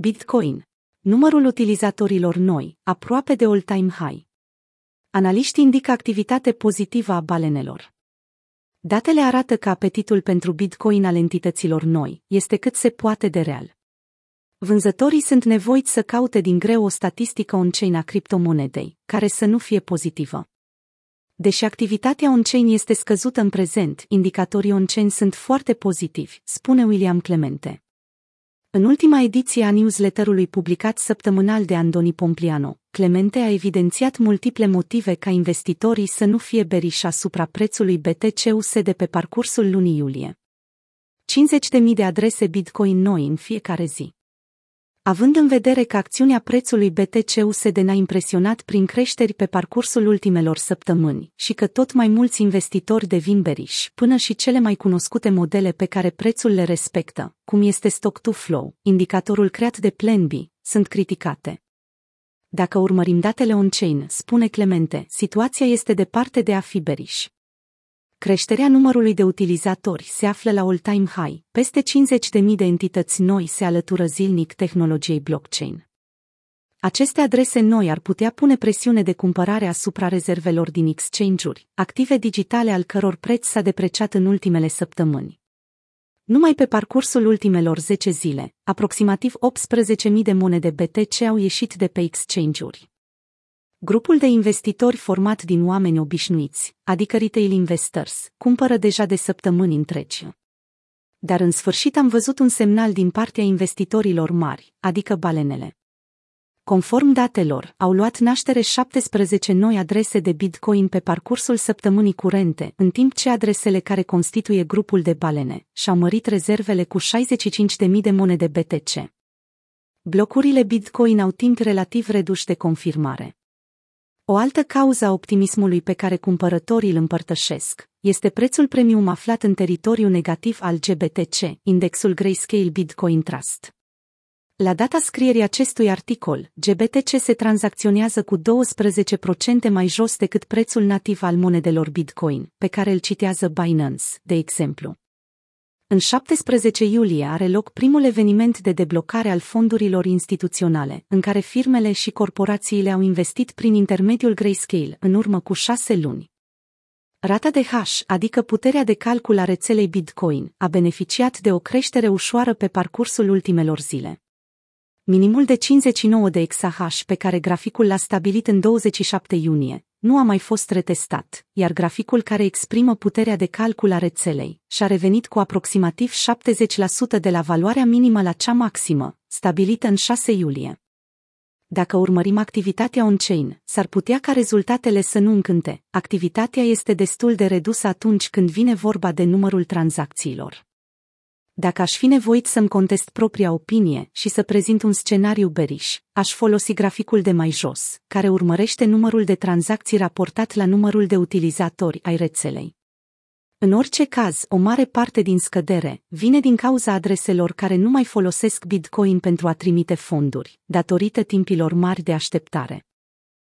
Bitcoin. Numărul utilizatorilor noi, aproape de all-time high. Analiștii indică activitate pozitivă a balenelor. Datele arată că apetitul pentru Bitcoin al entităților noi este cât se poate de real. Vânzătorii sunt nevoiți să caute din greu o statistică on-chain a criptomonedei, care să nu fie pozitivă. Deși activitatea on-chain este scăzută în prezent, indicatorii on-chain sunt foarte pozitivi, spune William Clemente. În ultima ediție a newsletterului publicat săptămânal de Andoni Pompliano, Clemente a evidențiat multiple motive ca investitorii să nu fie beriși asupra prețului BTC-USD pe parcursul lunii iulie. 50.000 de adrese Bitcoin noi în fiecare zi. Având în vedere că acțiunea prețului BTC-USD ne-a impresionat prin creșteri pe parcursul ultimelor săptămâni și că tot mai mulți investitori devin beriși, până și cele mai cunoscute modele pe care prețul le respectă, cum este Stock to Flow, indicatorul creat de Plan B, sunt criticate. Dacă urmărim datele on-chain, spune Clemente, situația este departe de a fi beriș. Creșterea numărului de utilizatori se află la all-time high, peste 50.000 de entități noi se alătură zilnic tehnologiei blockchain. Aceste adrese noi ar putea pune presiune de cumpărare asupra rezervelor din exchange-uri, active digitale al căror preț s-a depreciat în ultimele săptămâni. Numai pe parcursul ultimelor 10 zile, aproximativ 18.000 de monede BTC au ieșit de pe exchange-uri. Grupul de investitori format din oameni obișnuiți, adică retail investors, cumpără deja de săptămâni întregi. Dar în sfârșit am văzut un semnal din partea investitorilor mari, adică balenele. Conform datelor, au luat naștere 17 noi adrese de Bitcoin pe parcursul săptămânii curente, în timp ce adresele care constituie grupul de balene și-au mărit rezervele cu 65.000 de monede BTC. Blocurile Bitcoin au timp relativ reduși de confirmare. O altă cauză a optimismului pe care cumpărătorii îl împărtășesc este prețul premium aflat în teritoriul negativ al GBTC, indexul Grayscale Bitcoin Trust. La data scrierii acestui articol, GBTC se tranzacționează cu 12% mai jos decât prețul nativ al monedelor Bitcoin, pe care îl citează Binance, de exemplu. În 17 iulie are loc primul eveniment de deblocare al fondurilor instituționale, în care firmele și corporațiile au investit prin intermediul Grayscale în urmă cu șase luni. Rata de hash, adică puterea de calcul a rețelei Bitcoin, a beneficiat de o creștere ușoară pe parcursul ultimelor zile. Minimul de 59 de exahash pe care graficul l-a stabilit în 27 iunie, nu a mai fost retestat, iar graficul care exprimă puterea de calcul a rețelei și-a revenit cu aproximativ 70% de la valoarea minimă la cea maximă, stabilită în 6 iulie. Dacă urmărim activitatea on-chain, s-ar putea ca rezultatele să nu încânte. Activitatea este destul de redusă atunci când vine vorba de numărul tranzacțiilor. Dacă aș fi nevoit să-mi contest propria opinie și să prezint un scenariu beriș, aș folosi graficul de mai jos, care urmărește numărul de tranzacții raportat la numărul de utilizatori ai rețelei. În orice caz, o mare parte din scădere vine din cauza adreselor care nu mai folosesc Bitcoin pentru a trimite fonduri, datorită timpilor mari de așteptare.